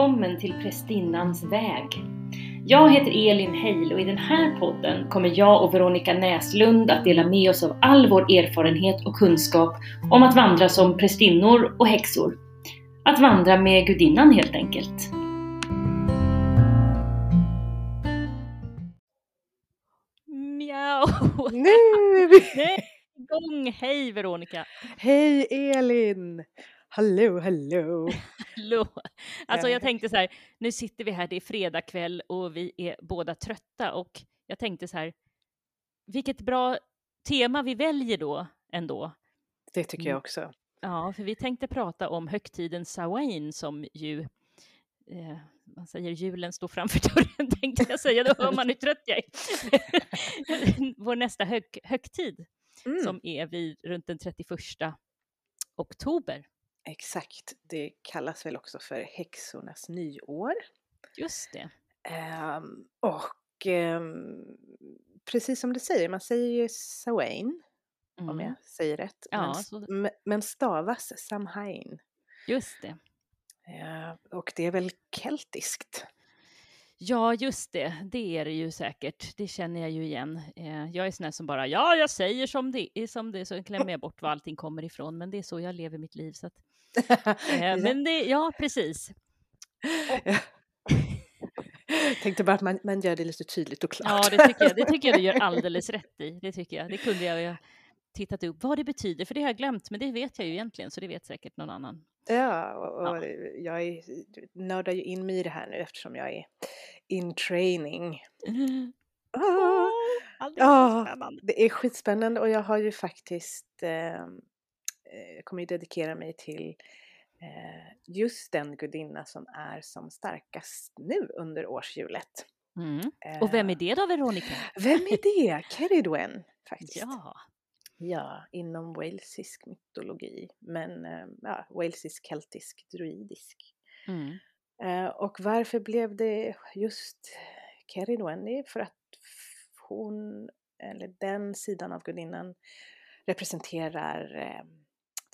välkommen till Prästinnans väg. Jag heter Elin Heil och i den här podden kommer jag och Veronica Näslund att dela med oss av all vår erfarenhet och kunskap om att vandra som prästinnor och häxor. Att vandra med gudinnan helt enkelt. Mjau! Nu är vi Nej, igång! Hej Veronica! Hej Elin! Hallå, hallå! Hallå! Alltså jag tänkte så här, nu sitter vi här, det är fredag kväll och vi är båda trötta och jag tänkte så här, vilket bra tema vi väljer då ändå. Det tycker Mm. jag också. Ja, för vi tänkte prata om högtiden Samhain som ju, eh, man säger julen står framför dörren tänkte jag säga, då hör man hur trött jag är. Vår nästa hög, högtid Mm. som är vid runt den 31 oktober. Exakt, det kallas väl också för häxornas nyår. Just det. Ehm, och ehm, precis som du säger, man säger ju Samhain, om Mm. jag säger rätt. Ja, men, så- men, stavas Samhain. Just det. Eh, och det är väl keltiskt? Ja, just det. Det är det ju säkert. Det känner jag ju igen. Eh, jag är sån här som bara, ja, jag säger som det är, som det är, så klämmer jag bort var allting kommer ifrån. Men det är så jag lever mitt liv. Så att. Men det, ja, precis. Tänkte bara att man, man gör det lite tydligt och Ja, klart. det tycker jag, det tycker jag du gör alldeles rätt i. Det tycker jag. Det kunde jag ju ha tittat upp vad det betyder, för det har jag glömt, men det vet jag ju egentligen, så det vet säkert någon annan. Ja, och, Ja. och jag är, nördar ju in mig i det här nu eftersom jag är in training. Ah, Alldeles Ja. spännande. det är skitspännande och jag har ju faktiskt eh, eh, kommer ju dedikera mig till eh, just den gudinna som är som starkast nu under årshjulet. Mm. Och vem är Eh, det då, Veronica? Vem är det? Keridwen faktiskt. Ja, Ja, inom walesisk mytologi. Men ja, walesisk, keltisk, druidisk. mm. Och varför blev det just Keridwen? Det är för att hon, eller den sidan av gudinnan, representerar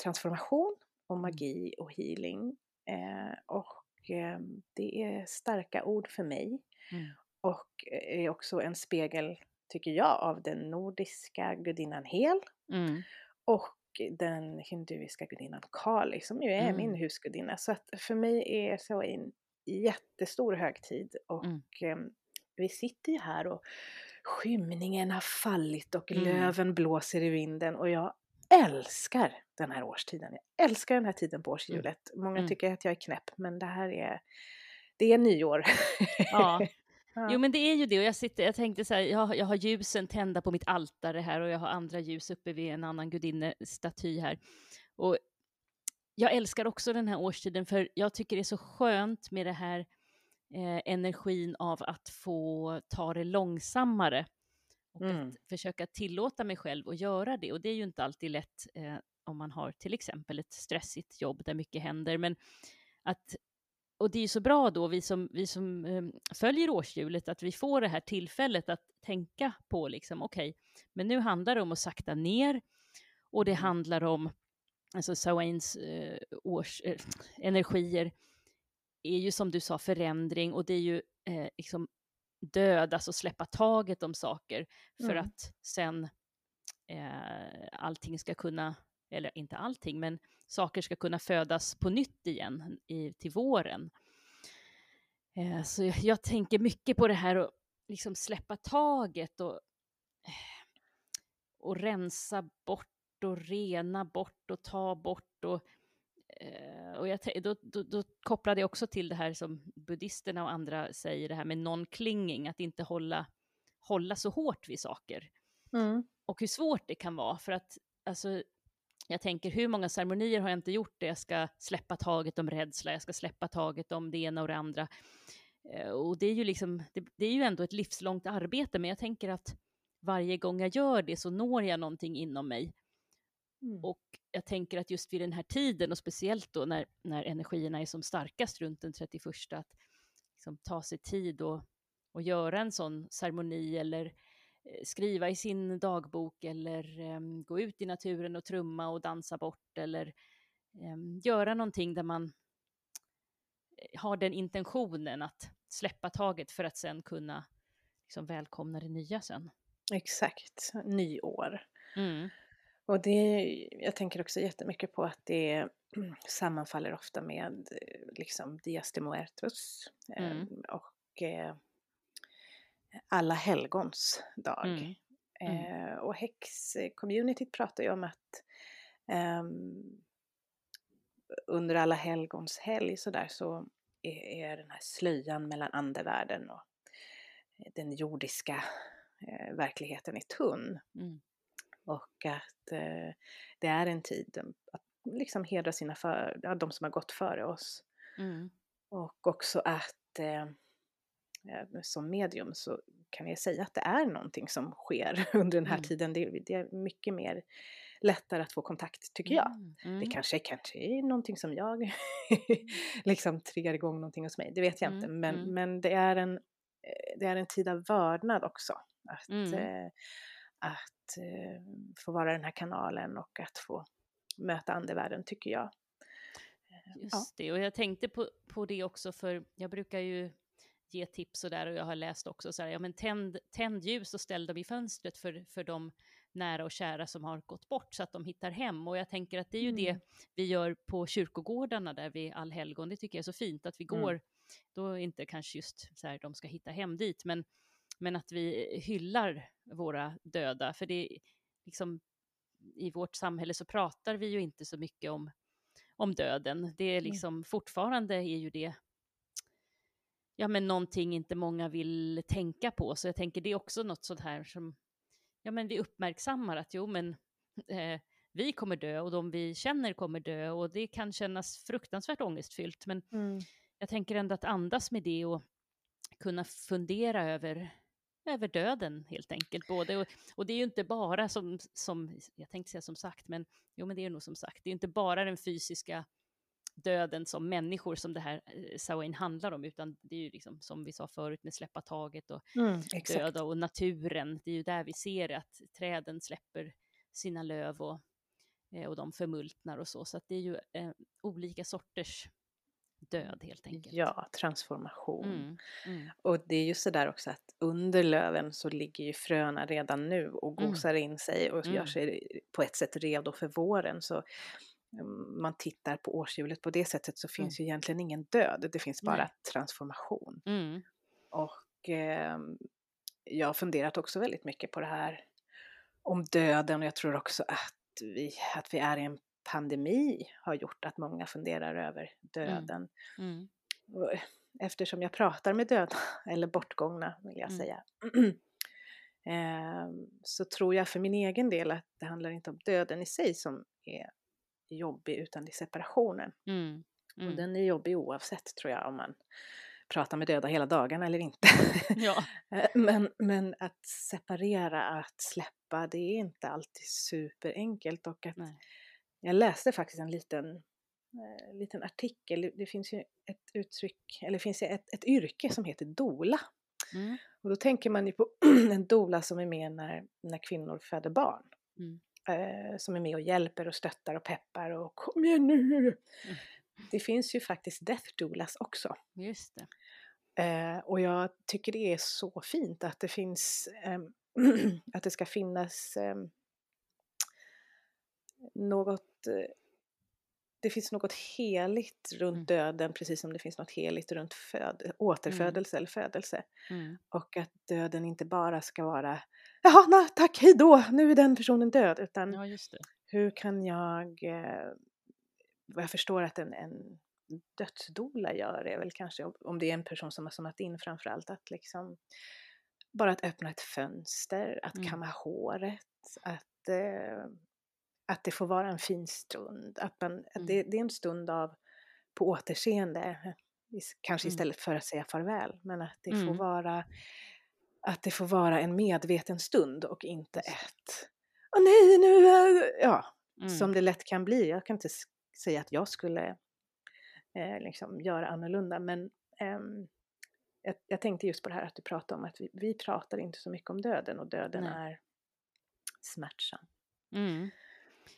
transformation och magi och healing. Eh, och eh, det är starka ord för mig. Mm. Och är också en spegel, tycker jag, av den nordiska gudinnan Hel Mm. och den hinduiska gudinnan Kali som ju är Mm. min husgudinna. Så att för mig är så en jättestor högtid och Mm. em, vi sitter ju här och skymningen har fallit och Mm. löven blåser i vinden och jag älskar den här årstiden. Jag älskar den här tiden på årshjulet. Många Mm. tycker att jag är knäpp men det här är, det är nyår. Ja. Ja. Jo men det är ju det och jag, sitter, jag tänkte så här, jag, har- jag har ljusen tända på mitt altare här och jag har andra ljus uppe vid en annan gudinnestaty här. Och jag älskar också den här årstiden för jag tycker det är så skönt med det här eh, energin av att få ta det långsammare. Och Mm. att försöka tillåta mig själv att göra det. Och det är ju inte alltid lätt eh, om man har till exempel ett stressigt jobb där mycket händer. Men att och det är ju så bra då, vi som, vi som eh, följer årshjulet, att vi får det här tillfället att tänka på liksom, okej, men nu handlar det om att sakta ner och det handlar om, alltså Sawains eh, års eh, energier är ju som du sa förändring och det är ju eh, liksom död, alltså släppa taget om saker för Mm. att sen eh, allting ska kunna, eller inte allting, men saker ska kunna födas på nytt igen i, till våren. Eh, så jag, jag tänker mycket på det här att liksom släppa taget och, och rensa bort och rena bort och ta bort och Eh, och jag, då, då, då kopplade jag också till det här som buddhisterna och andra säger, det här med non-clinging, att inte hålla, hålla så hårt vid saker. Mm. Och hur svårt det kan vara, för att alltså, jag tänker hur många ceremonier har jag inte gjort där jag ska släppa taget om rädsla, jag ska släppa taget om det ena och det andra. Eh, och det är ju liksom, det, det är ju ändå ett livslångt arbete, men jag tänker att varje gång jag gör det så når jag någonting inom mig. Mm. Och jag tänker att just vid den här tiden, och speciellt då när, när energierna är som starkast runt den 31, att liksom ta sig tid och, och göra en sån ceremoni eller eh, skriva i sin dagbok eller em, gå ut i naturen och trumma och dansa bort eller em, göra någonting där man har den intentionen att släppa taget för att sen kunna liksom välkomna det nya sen. Exakt, nyår. Mm. Och det, jag tänker också jättemycket på att det sammanfaller ofta med liksom Dias de Muertos Mm. eh, och eh, alla helgons dag. Mm. Mm. Eh, och häx-communityt pratar ju om att ehm, under alla helgons helg så där så är, är den här slöjan mellan andevärlden och eh, den jordiska eh, verkligheten är tunn. Mm. Och att eh, det är en tid att liksom hedra sina för, ja, de som har gått före oss. Mm. Och också att eh, som medium så kan jag säga att det är någonting som sker under den här Mm. tiden. Det, det är mycket mer lättare att få kontakt tycker jag. Mm. Mm. Det kanske, kanske är någonting som jag liksom triggar igång någonting hos mig, det vet jag Mm, inte. Men, mm. men det, är en, eh, det är en tid av vördnad också. Att, Mm. eh, att eh, få vara den här kanalen och att få möta andevärlden tycker jag. Eh, Just det, och jag tänkte på, på det också för jag brukar ju ge tips och där och jag har läst också så här, ja men tänd, tänd ljus och ställ dem i fönstret för, för de nära och kära som har gått bort så att de hittar hem. Och jag tänker att det är ju det Mm. vi gör på kyrkogårdarna där vid allhelgon. Det tycker jag är så fint att vi Mm. går, då inte kanske just så här de ska hitta hem dit, men, men att vi hyllar våra döda. För det liksom i vårt samhälle så pratar vi ju inte så mycket om om döden. Det är Mm. liksom fortfarande är ju det ja men någonting inte många vill tänka på. Så jag tänker det är också något sånt här som ja men vi uppmärksammar att jo men eh, vi kommer dö och de vi känner kommer dö och det kan kännas fruktansvärt ångestfyllt. Men Mm. jag tänker ändå att andas med det och kunna fundera över, över döden helt enkelt. Både, och, och det är ju inte bara som, som, jag tänkte säga som sagt, men jo men det är nog som sagt, det är inte bara den fysiska döden som människor som det här eh, Samhain handlar om, utan det är ju liksom som vi sa förut med släppa taget och Mm, döda och naturen. Det är ju där vi ser att träden släpper sina löv och, eh, och de förmultnar och så. Så att det är ju eh, olika sorters död helt enkelt. Ja, transformation. Mm, mm, Och det är ju sådär också att under löven så ligger ju fröna redan nu och Mm. gosar in sig och gör Mm. sig på ett sätt redo för våren. Så um, man tittar på årshjulet på det sättet så finns ju egentligen ingen död, det finns bara Mm. Transformation. mm, Och ehm, jag har funderat också väldigt mycket på det här om döden och jag tror också att vi, att vi är i en pandemi har gjort att många funderar över döden. mm, Och eftersom jag pratar med döda, eller bortgångna vill jag Mm. säga, ehm, så tror jag för min egen del att det handlar inte om döden i sig som är jobbig utan det är separationen. mm, Och mm. den är jobbig oavsett tror jag om man pratar med döda hela dagarna eller inte. Ja, Eh, men, men att separera, att släppa, det är inte alltid superenkelt och att nej. Jag läste faktiskt en liten, eh, liten artikel, Det- det finns ju ett uttryck, eller det finns ju ett, ett yrke som heter dola. Mm, Och då tänker man ju på en dola som är med när, när kvinnor föder barn. mm, Eh, som är med och hjälper och stöttar och peppar och kom igen nu! Det finns ju faktiskt death doulas också. just det. Eh, och jag tycker det är så fint att det finns, ehm, att det ska finnas ehm, något, eh, det finns något heligt runt Mm. döden precis som det finns något heligt runt föd- återfödelse eller födelse. Mm, Och att döden inte bara ska vara Jaha, na, tack, hej då, nu är den personen död. Utan ja, hur kan jag, eh, vad jag förstår att en, en dödsdola gör är väl kanske, om- om det är en person som har somnat in framförallt, att liksom bara att öppna ett fönster, att Mm. kamma håret, att, eh, att det får vara en fin stund, att, man, Mm. det, det är en stund av på återseende, kanske Mm. istället för att säga farväl, men att det får Mm. vara att det får vara en medveten stund och inte ett Åh nej, nu är... Ja, Mm, som det lätt kan bli. Jag kan inte säga att jag skulle eh, liksom göra annorlunda men ehm, jag, jag tänkte just på det här att du pratade om att vi, vi pratar inte så mycket om döden och döden Nej. är smärtsam. mm.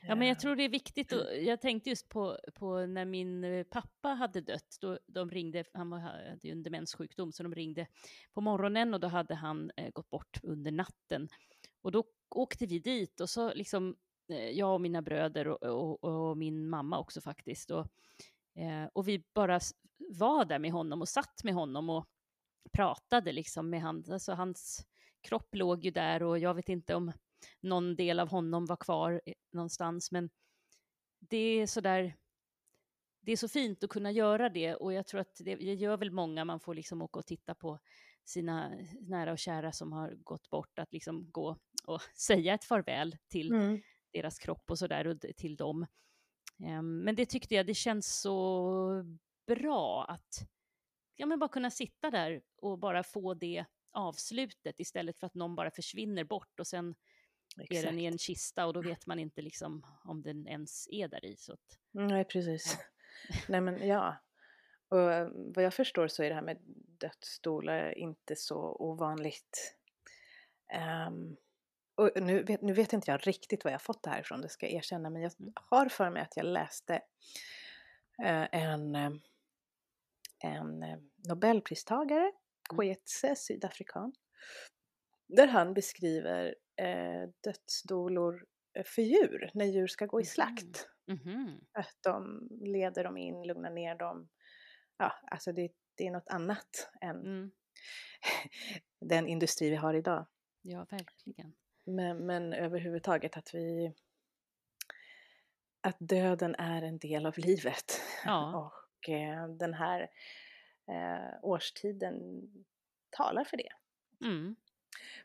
Ja, men jag tror det är viktigt, och jag tänkte just på, på när min eh, pappa hade dött, då de ringde, han var, hade ju en demenssjukdom, så de ringde på morgonen och då hade han eh, gått bort under natten. Och då åkte vi dit och så liksom, eh, jag och mina bröder och, och, och min mamma också faktiskt. Och, eh, och vi bara var där med honom och satt med honom och pratade liksom med han, alltså hans kropp låg ju där och jag vet inte om någon del av honom var kvar någonstans, men det är så där, det är så fint att kunna göra det och jag tror att det, det gör väl många, man får liksom åka och titta på sina nära och kära som har gått bort, att liksom gå och säga ett farväl till mm. deras kropp och sådär och till dem. Um, men det tyckte jag, det känns så bra att ja, men bara kunna sitta där och bara få det avslutet istället för att någon bara försvinner bort och sen Exakt. är den i en kista och då vet man inte liksom om den ens är där i. Så att... Nej, precis. Nej, men ja. Och eh, vad jag förstår så är det här med dödsstolar inte så ovanligt. Um, och nu vet, nu vet inte jag riktigt var jag fått det här ifrån, det ska jag erkänna, men jag mm. har för mig att jag läste uh, en, uh, en Nobelpristagare, mm. sydafrikan, där han beskriver eh, dödsdolor eh, för djur, när djur ska gå i slakt. Mm. Mm. Att de leder dem in, lugnar ner dem. Ja, alltså det, det är något annat än mm. den industri vi har idag. Ja, verkligen. Men, men överhuvudtaget att vi att döden är en del av livet. Ja. Och eh, den här eh, årstiden talar för det. Mm.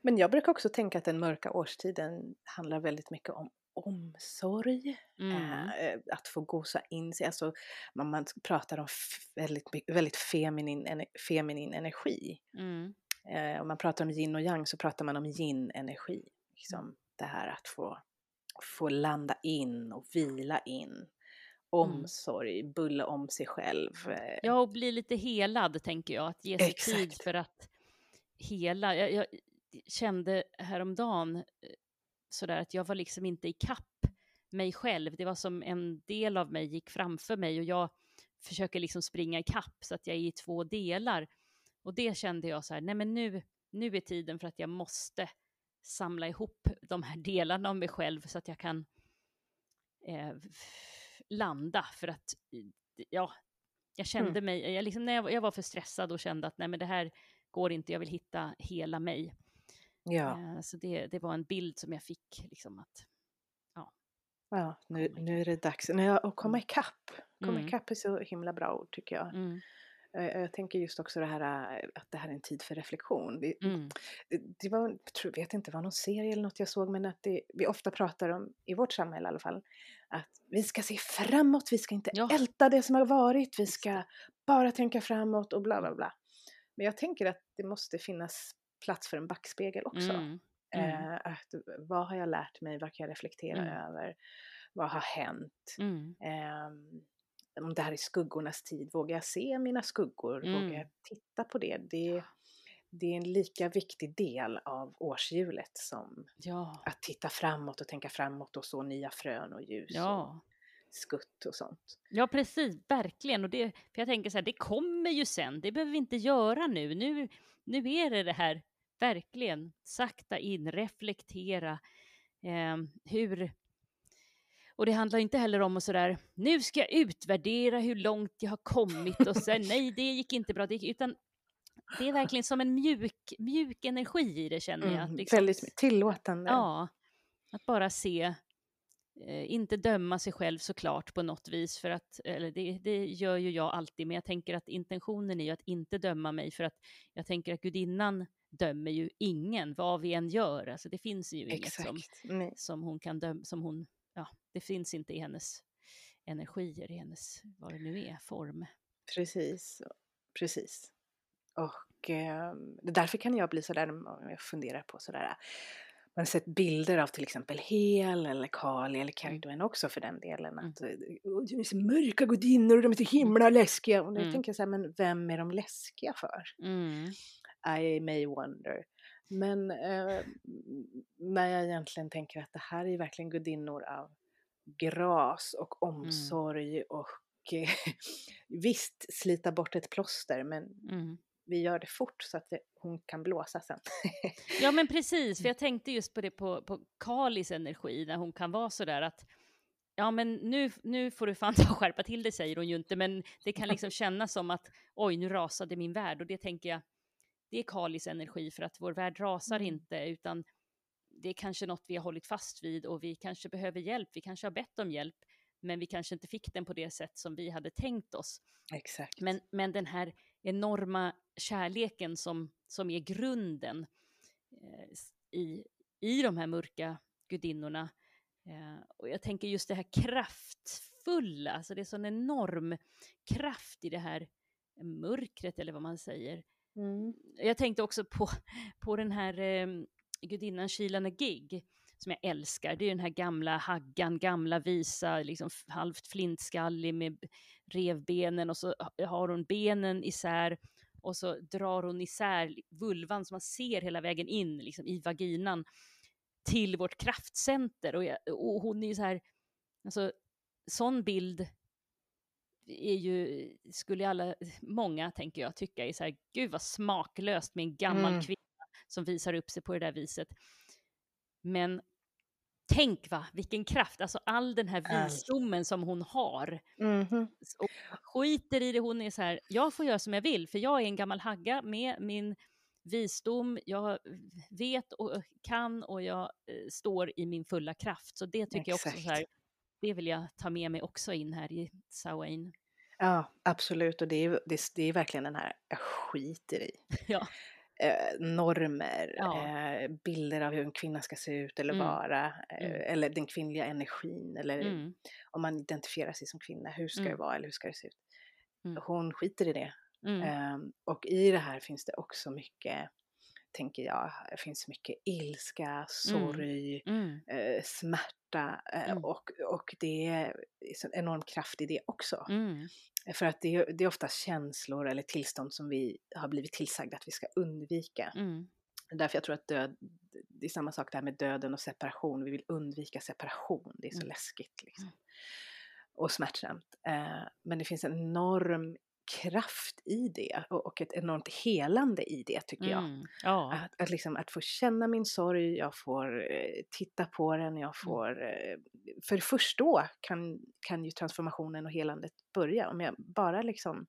Men jag brukar också tänka att den mörka årstiden handlar väldigt mycket om omsorg, mm. äh, att få gosa in sig, alltså man, man pratar om väldigt, väldigt feminin, feminin energi. Mm. Äh, om man pratar om yin och yang så pratar man om yin-energi. Liksom det här att få, få landa in och vila in. Mm. Omsorg, mm. bulla om sig själv. Ja, och bli lite helad tänker jag, att ge sig Exakt. tid för att hela. Jag, jag, kände häromdagen eh, sådär att jag var liksom inte i kapp mig själv. Det var som en del av mig gick framför mig och jag försöker liksom springa i kapp så att jag är i två delar. Och det kände jag så här, nej men nu, nu är tiden för att jag måste samla ihop de här delarna av mig själv så att jag kan eh, landa för att, ja, jag kände mm. mig, jag liksom, när jag, jag, var för stressad och kände att nej men det här går inte, jag vill hitta hela mig. Ja. Eh, så det, det var en bild som jag fick, liksom att ja. Ja, nu, nu är det dags. Nej, att komma mm. ikapp. Komma mm. ikapp är så himla bra ord tycker jag. Mm. Eh, jag tänker just också det här eh, att det här är en tid för reflektion. Det, mm. det var, jag vet inte, det var någon serie eller något jag såg, men att det, vi ofta pratar om, i vårt samhälle i alla fall, att vi ska se framåt, vi ska inte ja. älta det som har varit, vi ska bara tänka framåt och bla bla bla. Men jag tänker att det måste finnas plats för en backspegel också. Mm. Mm. Eh, att, vad har jag lärt mig? Vad kan jag reflektera mm. över? Vad har hänt? Eh, om det här är skuggornas tid, vågar jag se mina skuggor? Vågar jag mm. titta på det? det? Det är en lika viktig del av årshjulet som ja. att titta framåt och tänka framåt och så nya frön och ljus. Ja. Och skutt och sånt. Ja, precis, verkligen. Och det, för jag tänker så här, det kommer ju sen, det behöver vi inte göra nu. Nu, nu är det det här verkligen sakta in, reflektera eh, hur... Och det handlar inte heller om att sådär, nu ska jag utvärdera hur långt jag har kommit och sen nej, det gick inte bra, det gick, utan det är verkligen som en mjuk, mjuk energi i det känner jag. Mm, liksom, väldigt tillåtande. Ja, att bara se, eh, inte döma sig själv såklart på något vis, för att, eller det, det, gör ju jag alltid, men jag tänker att intentionen är ju att inte döma mig, för att jag tänker att gudinnan dömer ju ingen, vad vi än gör. Alltså det finns ju inget som, som hon kan döma, som hon, ja, det finns inte i hennes energier, i hennes, vad det nu är, form. Precis, precis. Och eh, därför kan jag bli sådär, om jag funderar på sådär, man har sett bilder av till exempel Hel eller Kali eller Carridwen mm. också för den delen. Att mm. de är så mörka gudinnor och de är så himla läskiga. Och då mm. tänker jag så här, men vem är de läskiga för? Mm. I may wonder. Men eh, när jag egentligen tänker att det här är verkligen gudinnor av gras och omsorg mm. och visst slita bort ett plåster men mm. vi gör det fort så att det, hon kan blåsa sen. ja men precis, för jag tänkte just på det på, på Kalis energi när hon kan vara sådär att ja men nu, nu får du fan ta skärpa till dig säger hon ju inte men det kan liksom kännas som att oj nu rasade min värld och det tänker jag det är Kalis energi för att vår värld rasar mm. inte utan det är kanske något vi har hållit fast vid och vi kanske behöver hjälp, vi kanske har bett om hjälp men vi kanske inte fick den på det sätt som vi hade tänkt oss. Exakt. Men, men den här enorma kärleken som, som är grunden eh, i, i de här mörka gudinnorna. Eh, och jag tänker just det här kraftfulla, alltså det är sån enorm kraft i det här mörkret eller vad man säger. Mm. Jag tänkte också på, på den här eh, gudinnan Sheila Gig som jag älskar. Det är den här gamla haggan, gamla visa, liksom halvt flintskallig med revbenen och så har hon benen isär och så drar hon isär vulvan så man ser hela vägen in liksom, i vaginan till vårt kraftcenter. Och, jag, och hon är ju så här, alltså sån bild är ju, skulle alla, många tänker jag tycka är så här, gud vad smaklöst med en gammal mm. kvinna som visar upp sig på det där viset. Men tänk va, vilken kraft, alltså all den här visdomen som hon har. Mm -hmm. Och skiter i det, hon är så här, jag får göra som jag vill, för jag är en gammal hagga med min visdom, jag vet och kan och jag eh, står i min fulla kraft. Så det tycker Exakt. jag också så här, det vill jag ta med mig också in här i Sawain. Ja, absolut. Och det är, det, det är verkligen den här, jag skiter i. ja eh, normer, ja. eh, bilder av hur en kvinna ska se ut eller mm. vara, eh, mm. eller den kvinnliga energin, eller mm. om man identifierar sig som kvinna, hur ska det mm. vara eller hur ska det se ut? Mm. Hon skiter i det. Um, och i det här finns det också mycket, tänker jag, det finns mycket ilska, sorg, eh, smärta eh, och, och det är en enorm kraft i det också. För att det, det är ofta känslor eller tillstånd som vi har blivit tillsagda att vi ska undvika. Mm. Därför jag tror att död, det är samma sak där med döden och separation. Vi vill undvika separation, det är så mm. läskigt liksom. Mm. Och smärtsamt. Eh, men det finns en enorm kraft i det och ett enormt helande i det tycker jag. Mm, ja. att, att, liksom, att få känna min sorg, jag får eh, titta på den, jag mm. får... Eh, för först då kan, kan ju transformationen och helandet börja. Om jag bara liksom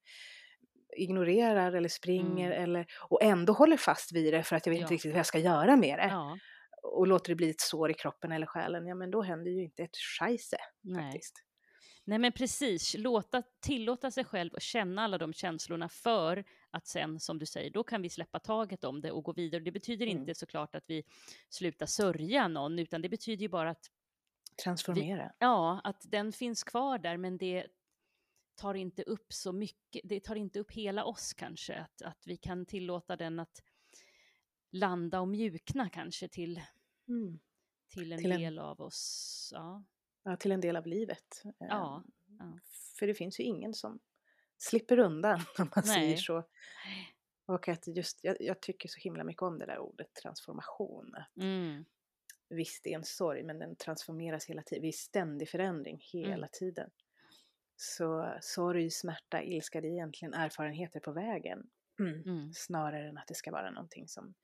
ignorerar eller springer mm. eller, och ändå håller fast vid det för att jag vet ja. inte riktigt vad jag ska göra med det. Ja. Och låter det bli ett sår i kroppen eller själen, ja men då händer ju inte ett scheisse faktiskt. Nej men precis, Låta, tillåta sig själv att känna alla de känslorna för att sen, som du säger, då kan vi släppa taget om det och gå vidare. Det betyder mm. inte såklart att vi slutar sörja någon, utan det betyder ju bara att Transformera. Vi, ja, att den finns kvar där, men det tar inte upp så mycket, det tar inte upp hela oss kanske, att, att vi kan tillåta den att landa och mjukna kanske till, mm. till en till del en... av oss. Ja. Ja, till en del av livet. Ja, ehm, ja. För det finns ju ingen som slipper undan om man Nej. säger så. Och att just, jag, jag, tycker så himla mycket om det där ordet transformation. Att mm. Visst, det är en sorg men den transformeras hela tiden. Vi är i ständig förändring hela mm. tiden. Så sorg, smärta, ilska, det är egentligen erfarenheter på vägen. Mm. mm. Snarare än att det ska vara någonting som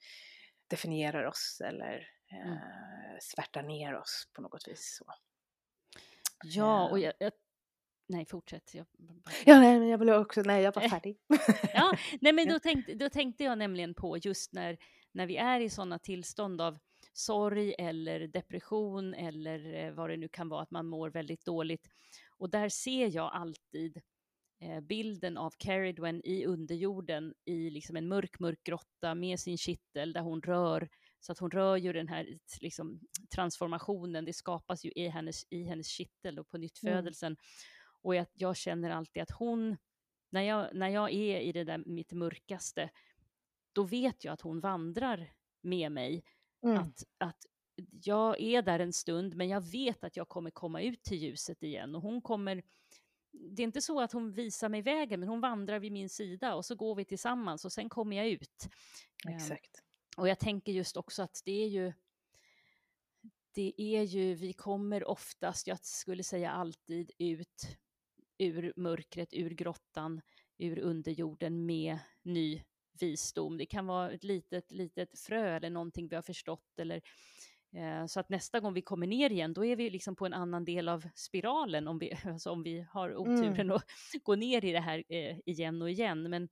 definierar oss eller mm. eh, svärtar ner oss på något vis. Så. Ja, och jag, jag Nej, fortsätt. Jag... Ja, nej, men jag vill också, nej, jag var färdig. ja, nej, men då tänkte, då tänkte jag nämligen på just när, när vi är i sådana tillstånd av sorg eller depression eller eh, vad det nu kan vara, att man mår väldigt dåligt. Och där ser jag alltid eh, bilden av Caridwen i underjorden i liksom en mörk, mörk grotta med sin kittel där hon rör så att hon rör ju den här liksom, transformationen, det skapas ju i hennes, i hennes kittel och på nyttfödelsen. Mm. Och jag, jag, känner alltid att hon, när jag, när jag är i det där mitt mörkaste, då vet jag att hon vandrar med mig. Mm. Att, att jag är där en stund, men jag vet att jag kommer komma ut till ljuset igen. Och hon kommer, det är inte så att hon visar mig vägen, men hon vandrar vid min sida och så går vi tillsammans och sen kommer jag ut. Exakt. Och jag tänker just också att det är ju det är ju, vi kommer oftast, jag skulle säga alltid, ut ur mörkret, ur grottan, ur underjorden med ny visdom. Det kan vara ett litet, litet frö eller någonting vi har förstått eller eh, så att nästa gång vi kommer ner igen, då är vi liksom på en annan del av spiralen om vi, alltså om vi har oturen mm. att gå ner i det här eh, igen och igen. Men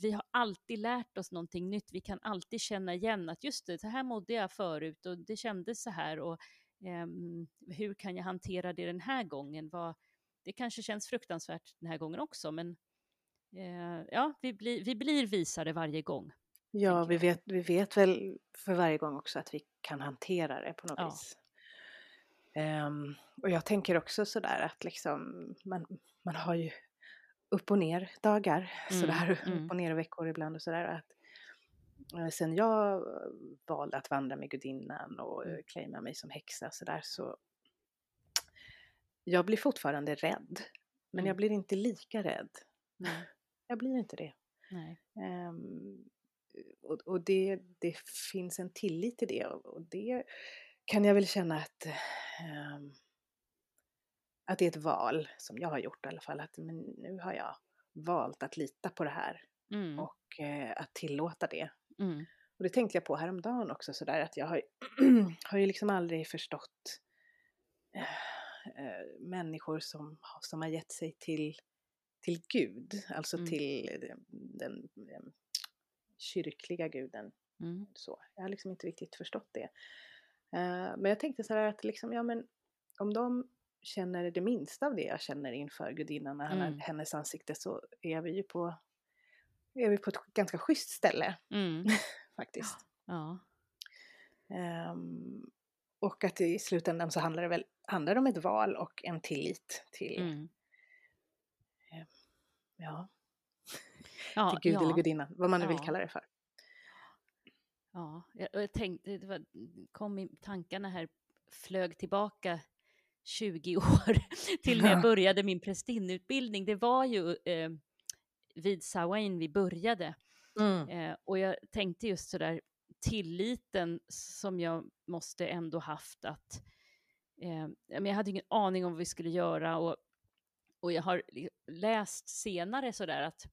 vi har alltid lärt oss någonting nytt. Vi kan alltid känna igen att just det, så här mådde jag förut och det kändes så här och ehm, hur kan jag hantera det den här gången? Vad, det kanske känns fruktansvärt den här gången också, men eh, ja, vi, blir, vi blir visare varje gång. Ja, vi vet, vi vet väl för varje gång också att vi kan hantera det på något ja. vis. Um, och jag tänker också sådär att liksom man, man har ju upp och ner dagar, mm, sådär, mm. upp och ner veckor ibland och sådär. Att, uh, sen jag valde att vandra med gudinnan och uh, claima mig som häxa sådär så jag blir fortfarande rädd. Men mm. jag blir inte lika rädd. Nej. Jag blir inte det. Um, och, och det, det, finns en tillit till det och det kan jag väl känna att, um, att det är ett val som jag har gjort i alla fall. Att men nu har jag valt att lita på det här mm. och uh, att tillåta det. Mm. Och det tänkte jag på häromdagen också sådär att jag har, har ju liksom aldrig förstått eh, människor som, som har gett sig till, till Gud, alltså mm. till den, den, den, kyrkliga guden. Mm. Så. Jag har liksom inte riktigt förstått det. Eh, men jag tänkte så här att liksom, ja men om de känner det minsta av det jag känner inför gudinnan och mm. hennes ansikte så är vi ju på, är vi på ett ganska schysst ställe. Mm. Faktiskt. Ja. Um, och att i slutändan så handlar det väl handlar om ett val och en tillit till, mm. eh, ja, ja, till Gud ja. eller gudinnan, vad man nu ja. vill kalla det för. Ja, jag, jag tänkte, det var, kom i tankarna här, flög tillbaka 20 år till när jag började min prästinneutbildning. Det var ju eh, vid Sawain vi började. Mm. Eh, och jag tänkte just sådär, tilliten som jag måste ändå haft att eh, men jag hade ingen aning om vad vi skulle göra och, och jag har läst senare sådär att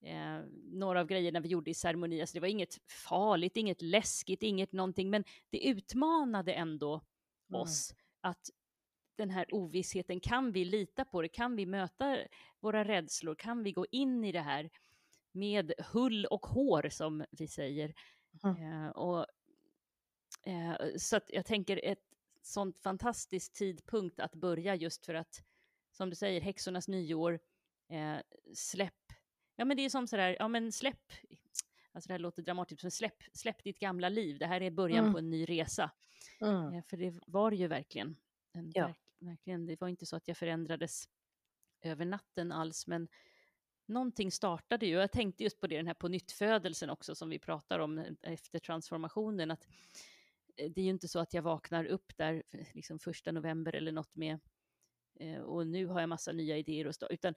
eh, några av grejerna vi gjorde i ceremoni, alltså det var inget farligt, inget läskigt, inget någonting, men det utmanade ändå mm. oss att den här ovissheten, kan vi lita på det? Kan vi möta våra rädslor? Kan vi gå in i det här med hull och hår, som vi säger? Mm. Eh, och, eh, så att jag tänker ett sånt fantastisk tidpunkt att börja just för att, som du säger, häxornas nyår, eh, släpp, ja men det är som sådär, ja men släpp, alltså det här låter dramatiskt, men släpp, släpp ditt gamla liv, det här är början mm. på en ny resa. Mm. Eh, för det var ju verkligen. En, ja verkligen. Det var inte så att jag förändrades över natten alls, men någonting startade ju. Jag tänkte just på det, den här på nyttfödelsen också som vi pratar om eh, efter transformationen, att eh, det är ju inte så att jag vaknar upp där eh, liksom första november eller något med och nu har jag massa nya idéer och stå, utan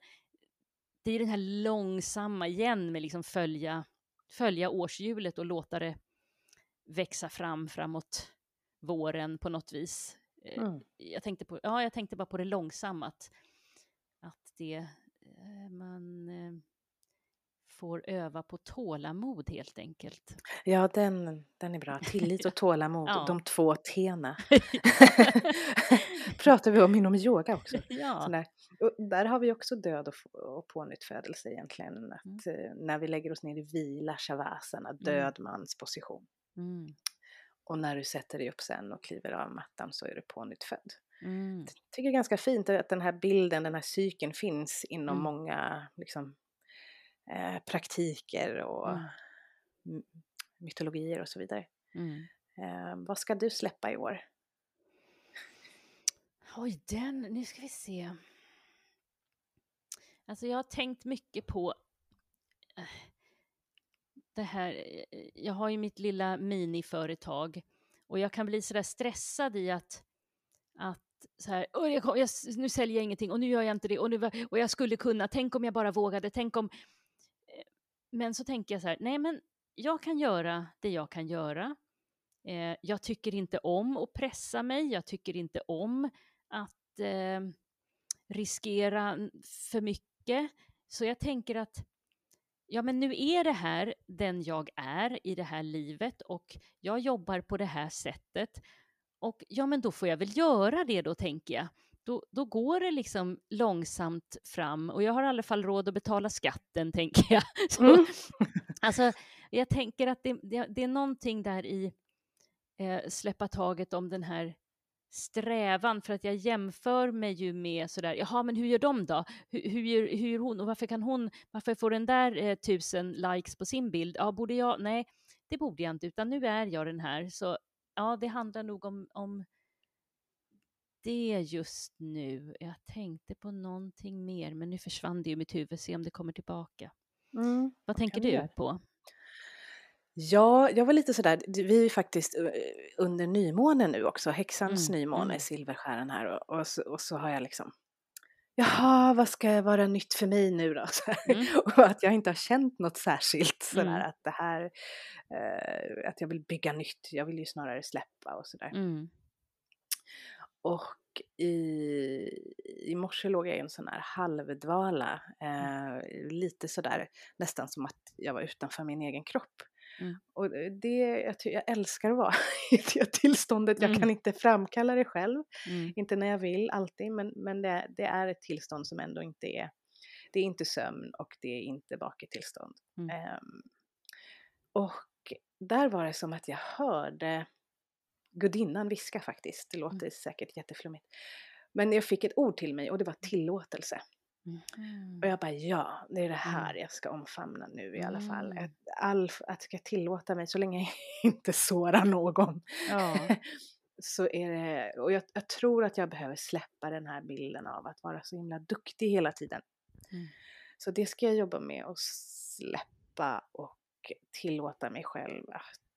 det är den här långsamma igen med liksom följa, följa årshjulet och låta det växa fram framåt våren på något vis. Eh, mm. Jag, tänkte på, ja, jag tänkte bara på det långsamma, att, att det, man får öva på tålamod helt enkelt. Ja, den, den är bra. Tillit och tålamod, ja. de två tena. pratar vi om inom yoga också. Ja. Där. där har vi också död och, och pånyttfödelse egentligen. Att, mm. Eh, när vi lägger oss ner i vila, shavasana, mm. dödmansposition. Mm. Och när du sätter dig upp sen och kliver av mattan så är du pånyttfödd. Mm. Jag tycker det är ganska fint att den här bilden, den här cykeln finns inom mm. många liksom, eh, praktiker och mm. mytologier och så vidare. Mm. Eh, vad ska du släppa i år? Oj, den, nu ska vi se. Alltså jag har tänkt mycket på eh, det här, jag har ju mitt lilla miniföretag och jag kan bli sådär stressad i att, att så här, jag, jag, nu säljer jag ingenting och nu gör jag inte det och, nu, och jag skulle kunna, tänk om jag bara vågade, tänk om eh, men så tänker jag så här, nej men jag kan göra det jag kan göra. Eh, jag tycker inte om att pressa mig, jag tycker inte om att eh, riskera för mycket. Så jag tänker att ja, men nu är det här den jag är i det här livet och jag jobbar på det här sättet. Och ja, men då får jag väl göra det då, tänker jag. Då, då går det liksom långsamt fram och jag har i alla fall råd att betala skatten, tänker jag. Så, mm. alltså, jag tänker att det, det, det, är någonting där i eh, släppa taget om den här strävan, för att jag jämför mig ju med sådär, jaha, men hur gör de då? Hur, hur, gör, hur gör hon och varför kan hon, varför får den där eh, tusen likes på sin bild? Ja, borde jag? Nej, det borde jag inte, utan nu är jag den här. Så ja, det handlar nog om, om det just nu. Jag tänkte på någonting mer, men nu försvann det ju mitt huvud, se om det kommer tillbaka. Mm, Vad tänker du på? Ja, jag var lite sådär, vi är faktiskt eh, under nymånen nu också, häxans mm. nymåne, mm. silverskären här och, och, så, och, så, har jag liksom Jaha, vad ska vara nytt för mig nu då? Mm. och att jag inte har känt något särskilt sådär mm. att det här, eh, att jag vill bygga nytt, jag vill ju snarare släppa och sådär. Mm. Och i, i morse låg jag i en sån här halvdvala, mm. eh, lite sådär nästan som att jag var utanför min egen kropp. Mm. Och det, jag, jag, älskar att vara i det tillståndet. Jag mm. kan inte framkalla det själv, mm. inte när jag vill alltid, men, men det, det, är ett tillstånd som ändå inte är, det är inte sömn och det är inte baketillstånd. Um, och där var det som att jag hörde gudinnan viska faktiskt, det låter mm. säkert jätteflummigt. Men jag fick ett ord till mig och det var tillåtelse. Mm. Och jag bara ja, det är det här mm. jag ska omfamna nu i alla fall. Mm. Att, all, att ska tillåta mig så länge jag inte sårar någon. Ja. så är det, och jag, jag, tror att jag behöver släppa den här bilden av att vara så himla duktig hela tiden. Mm. Så det ska jag jobba med att släppa och tillåta mig själv att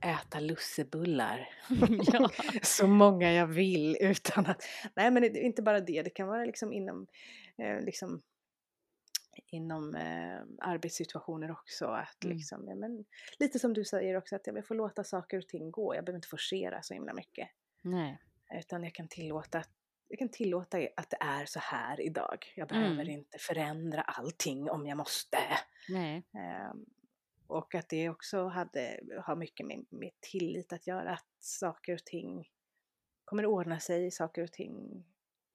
äta lussebullar. Ja. så många jag vill utan att, nej men det, inte bara det, det kan vara liksom inom, eh, liksom, inom eh, arbetssituationer också. Att mm. liksom, ja, men, lite som du säger också, att jag får låta saker och ting gå. Jag behöver inte forcera så himla mycket. Nej. Utan jag kan tillåta jag kan tillåta att det är så här idag. Jag behöver mm. inte förändra allting om jag måste. Nej. Um, och att det också hade, har mycket med, med tillit att göra, att saker och ting kommer att ordna sig, saker och ting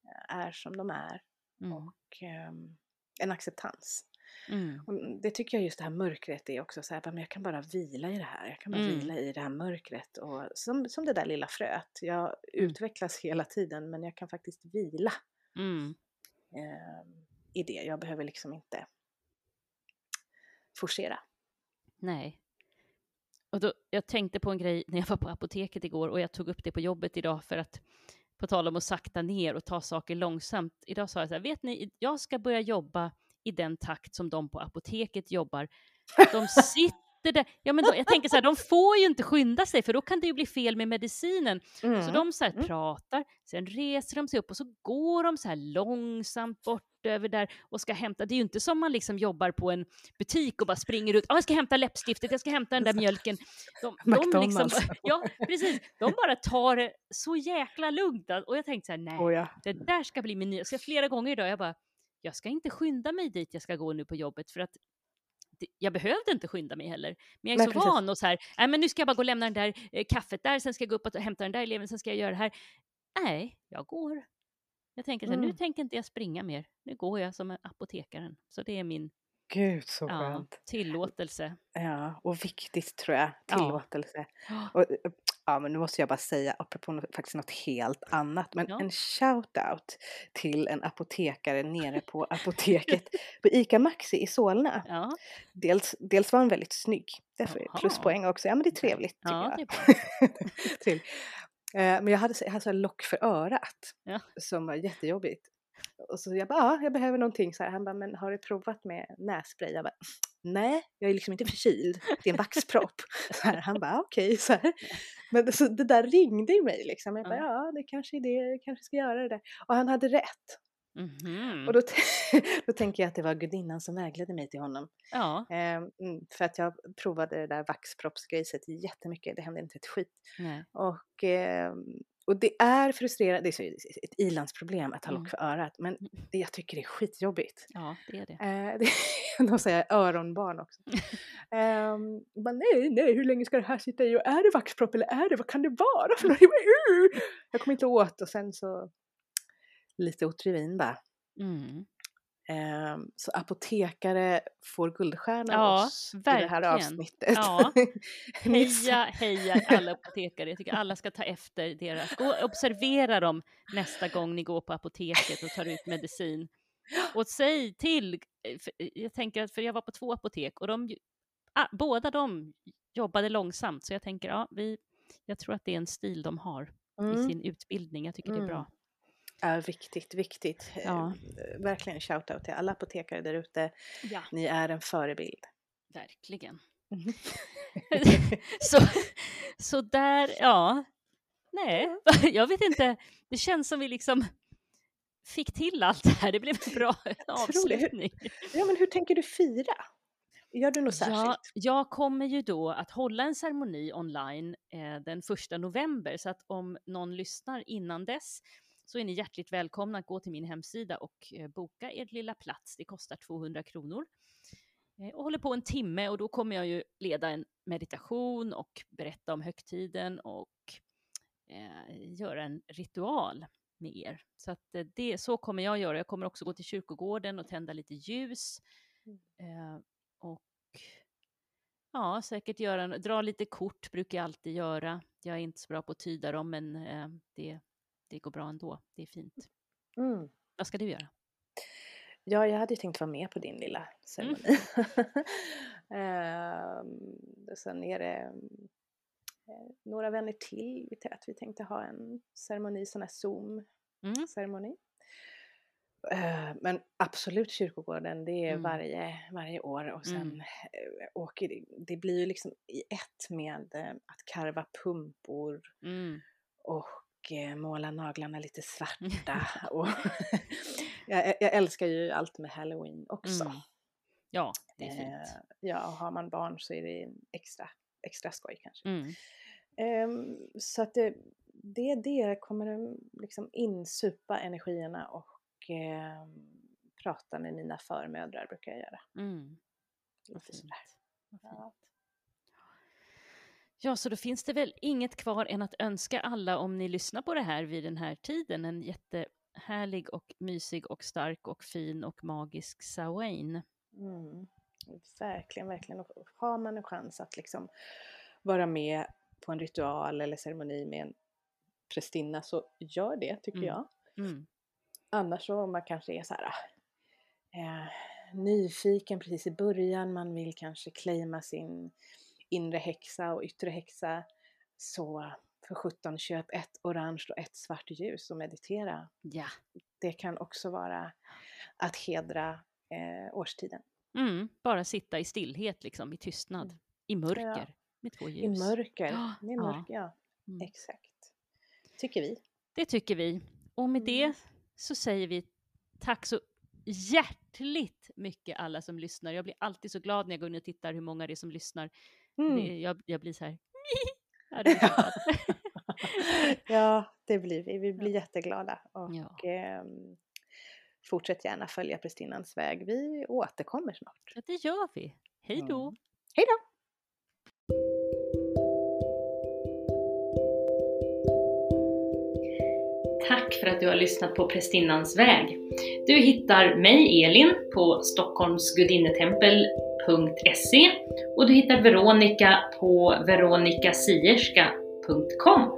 eh, är som de är. Mm. Och um, en acceptans. Mm. Och det tycker jag just det här mörkret är också så här, men jag kan bara vila i det här, jag kan bara mm. vila i det här mörkret. Och som, som det där lilla fröet, jag mm. utvecklas hela tiden men jag kan faktiskt vila um, i det. Jag behöver liksom inte forcera. Nej. Och då, jag tänkte på en grej när jag var på apoteket igår och jag tog upp det på jobbet idag för att på tal om att sakta ner och ta saker långsamt. Idag sa jag så här, vet ni, jag ska börja jobba i den takt som de på apoteket jobbar. De sitter det där, ja men då, jag tänker så här, de får ju inte skynda sig för då kan det ju bli fel med medicinen. Mm. Så de så här mm. pratar, sen reser de sig upp och så går de så här långsamt bort över där och ska hämta. Det är ju inte som man liksom jobbar på en butik och bara springer ut. Ah, jag ska hämta läppstiftet, jag ska hämta den där mjölken. De, de liksom, ja, precis. De bara tar det så jäkla lugnt. Och jag tänkte så här, nej, oh ja. det där ska bli min nya. Så flera gånger idag, jag bara, jag ska inte skynda mig dit jag ska gå nu på jobbet för att jag behövde inte skynda mig heller. Men jag är Nej, så precis. van och så här, nej men nu ska jag bara gå och lämna den där eh, kaffet där, sen ska jag gå upp och hämta den där eleven, sen ska jag göra det här. Nej, jag går. Jag tänker så här, mm. nu tänker inte jag springa mer. Nu går jag som apotekaren. Så det är min Gud så ja, skönt. Tillåtelse. Ja, och viktigt tror jag. Tillåtelse. Ja. Och, ja, men nu måste jag bara säga, apropå faktiskt något helt annat, men ja. en shout-out till en apotekare nere på apoteket på ICA Maxi i Solna. Ja. Dels, dels var han väldigt snygg, därför Aha. pluspoäng också. Ja, men det är trevligt tycker ja, jag. Det är men jag hade, jag hade så lock för örat som var jättejobbigt. Och så jag bara, ja, jag behöver någonting så här. Han bara, men har du provat med nässpray? Jag bara, nej, jag är liksom inte förkyld, det är en vaxpropp. Så här, han bara, okej, okay, Men så det där ringde i mig liksom. Jag bara, ja, det kanske är det, jag kanske ska göra det där. Och han hade rätt. Mhm. Och då, t- då tänker jag att det var gudinnan som vägledde mig till honom. Ja, Ehm, mm, för att jag provade det där vaxproppsgrejset jättemycket, det hände inte ett skit. nej. Och, ehm, och det är frustrerande, det är ett ilandsproblem att ha Mm. lock för örat, men det, jag tycker det är skitjobbigt. Ja, det är det. Eh, det, de säger öronbarn också. um, bara, nej, nej, hur länge ska det här sitta i och är det vaxpropp eller är det, vad kan det vara för någonting? Uh! Jag kommer inte åt och sen så lite Otrivin bara. Mm. Ehm, så apotekare får guldstjärna Ja, av oss i det här avsnittet. Ja. Heja, heja alla apotekare. Jag tycker alla ska ta efter deras. Gå och observera dem nästa gång ni går på apoteket och tar ut medicin. Och säg till, eh, för jag tänker att, för jag var på två apotek och de, båda de jobbade långsamt, så jag tänker, ja, vi, jag tror att det är en stil de har i Mm. sin utbildning. Jag tycker det är Mm. bra. Ja, viktigt, viktigt. Ja. Eh, Verkligen shoutout till alla apotekare där ute. Ja, Ni är en förebild. verkligen. Mhm. så, så där, ja. Nej, jag vet inte. Det känns som vi liksom fick till allt det här. Det blev en bra avslutning. Ja, men hur tänker du fira? Gör du något Ja, särskilt? jag kommer ju då att hålla en ceremoni online eh, den första november, så att om någon lyssnar innan dess så är ni hjärtligt välkomna att gå till min hemsida och eh, boka er lilla plats. Det kostar 200 kronor. Eh, och håller på en timme och då kommer jag ju leda en meditation och berätta om högtiden och eh, göra en ritual med er. Så att eh, det, så kommer jag göra. Jag kommer också gå till kyrkogården och tända lite ljus. Eh, och ja, säkert göra, dra lite kort brukar jag alltid göra. Jag är inte så bra på att tyda dem, men eh, det, det går bra ändå. Det är fint. Mm. Vad ska du göra? Ja, jag hade ju tänkt vara med på din lilla ceremoni. Ehm, sen är det eh, några vänner till att vi tänkte ha en ceremoni, sån här Zoom-ceremoni. Mm. Eh, men absolut kyrkogården, det är Mm. varje, varje år och sen Mm. eh, åker det, det blir ju liksom i ett med eh, att karva pumpor Mm. och eh, måla naglarna lite svarta. och jag, jag älskar ju allt med halloween också. Mm. Ja, det är fint. Eh, ja, och har man barn så är det extra, extra skoj kanske. Mm. Ehm, så att det, det, det kommer att liksom insupa energierna och ehm, prata med mina förmödrar brukar jag göra. Mm. Lite sådär. Ja. Ja, så då finns det väl inget kvar än att önska alla, om ni lyssnar på det här vid den här tiden, en jättehärlig och mysig och stark och fin och magisk Samhain. Mm. Verkligen, verkligen. Och har man en chans att liksom vara med på en ritual eller ceremoni med en prästinna så gör det tycker Mm. jag. Mm. Annars så om man kanske är så här eh, nyfiken precis i början, man vill kanske claima sin inre häxa och yttre häxa. Så för 17 köp ett orange och ett svart ljus och meditera. Ja. Det kan också vara att hedra eh, årstiden. Mm. Bara sitta i stillhet, liksom, i tystnad, Mm. i mörker, med två ljus. I mörker. Ja, Med ja. mörker, ja. Mm. Exakt. Tycker vi. Det tycker vi. Och med Mm. det så säger vi tack så hjärtligt mycket alla som lyssnar. Jag blir alltid så glad när jag går in och tittar hur många det är som lyssnar. Mm. Det, jag, jag blir så här... Ja, det ja, det blir vi. Vi blir jätteglada. Och Ja. ehm, fortsätt gärna följa prästinnans väg. Vi återkommer snart. ja, det gör vi. Hej då! Mm. Hej då! Tack för att du har lyssnat på Prästinnans väg. Du hittar mig, Elin, på stockholmsgudinnetempel.se och du hittar Veronica på veronicasierska.com.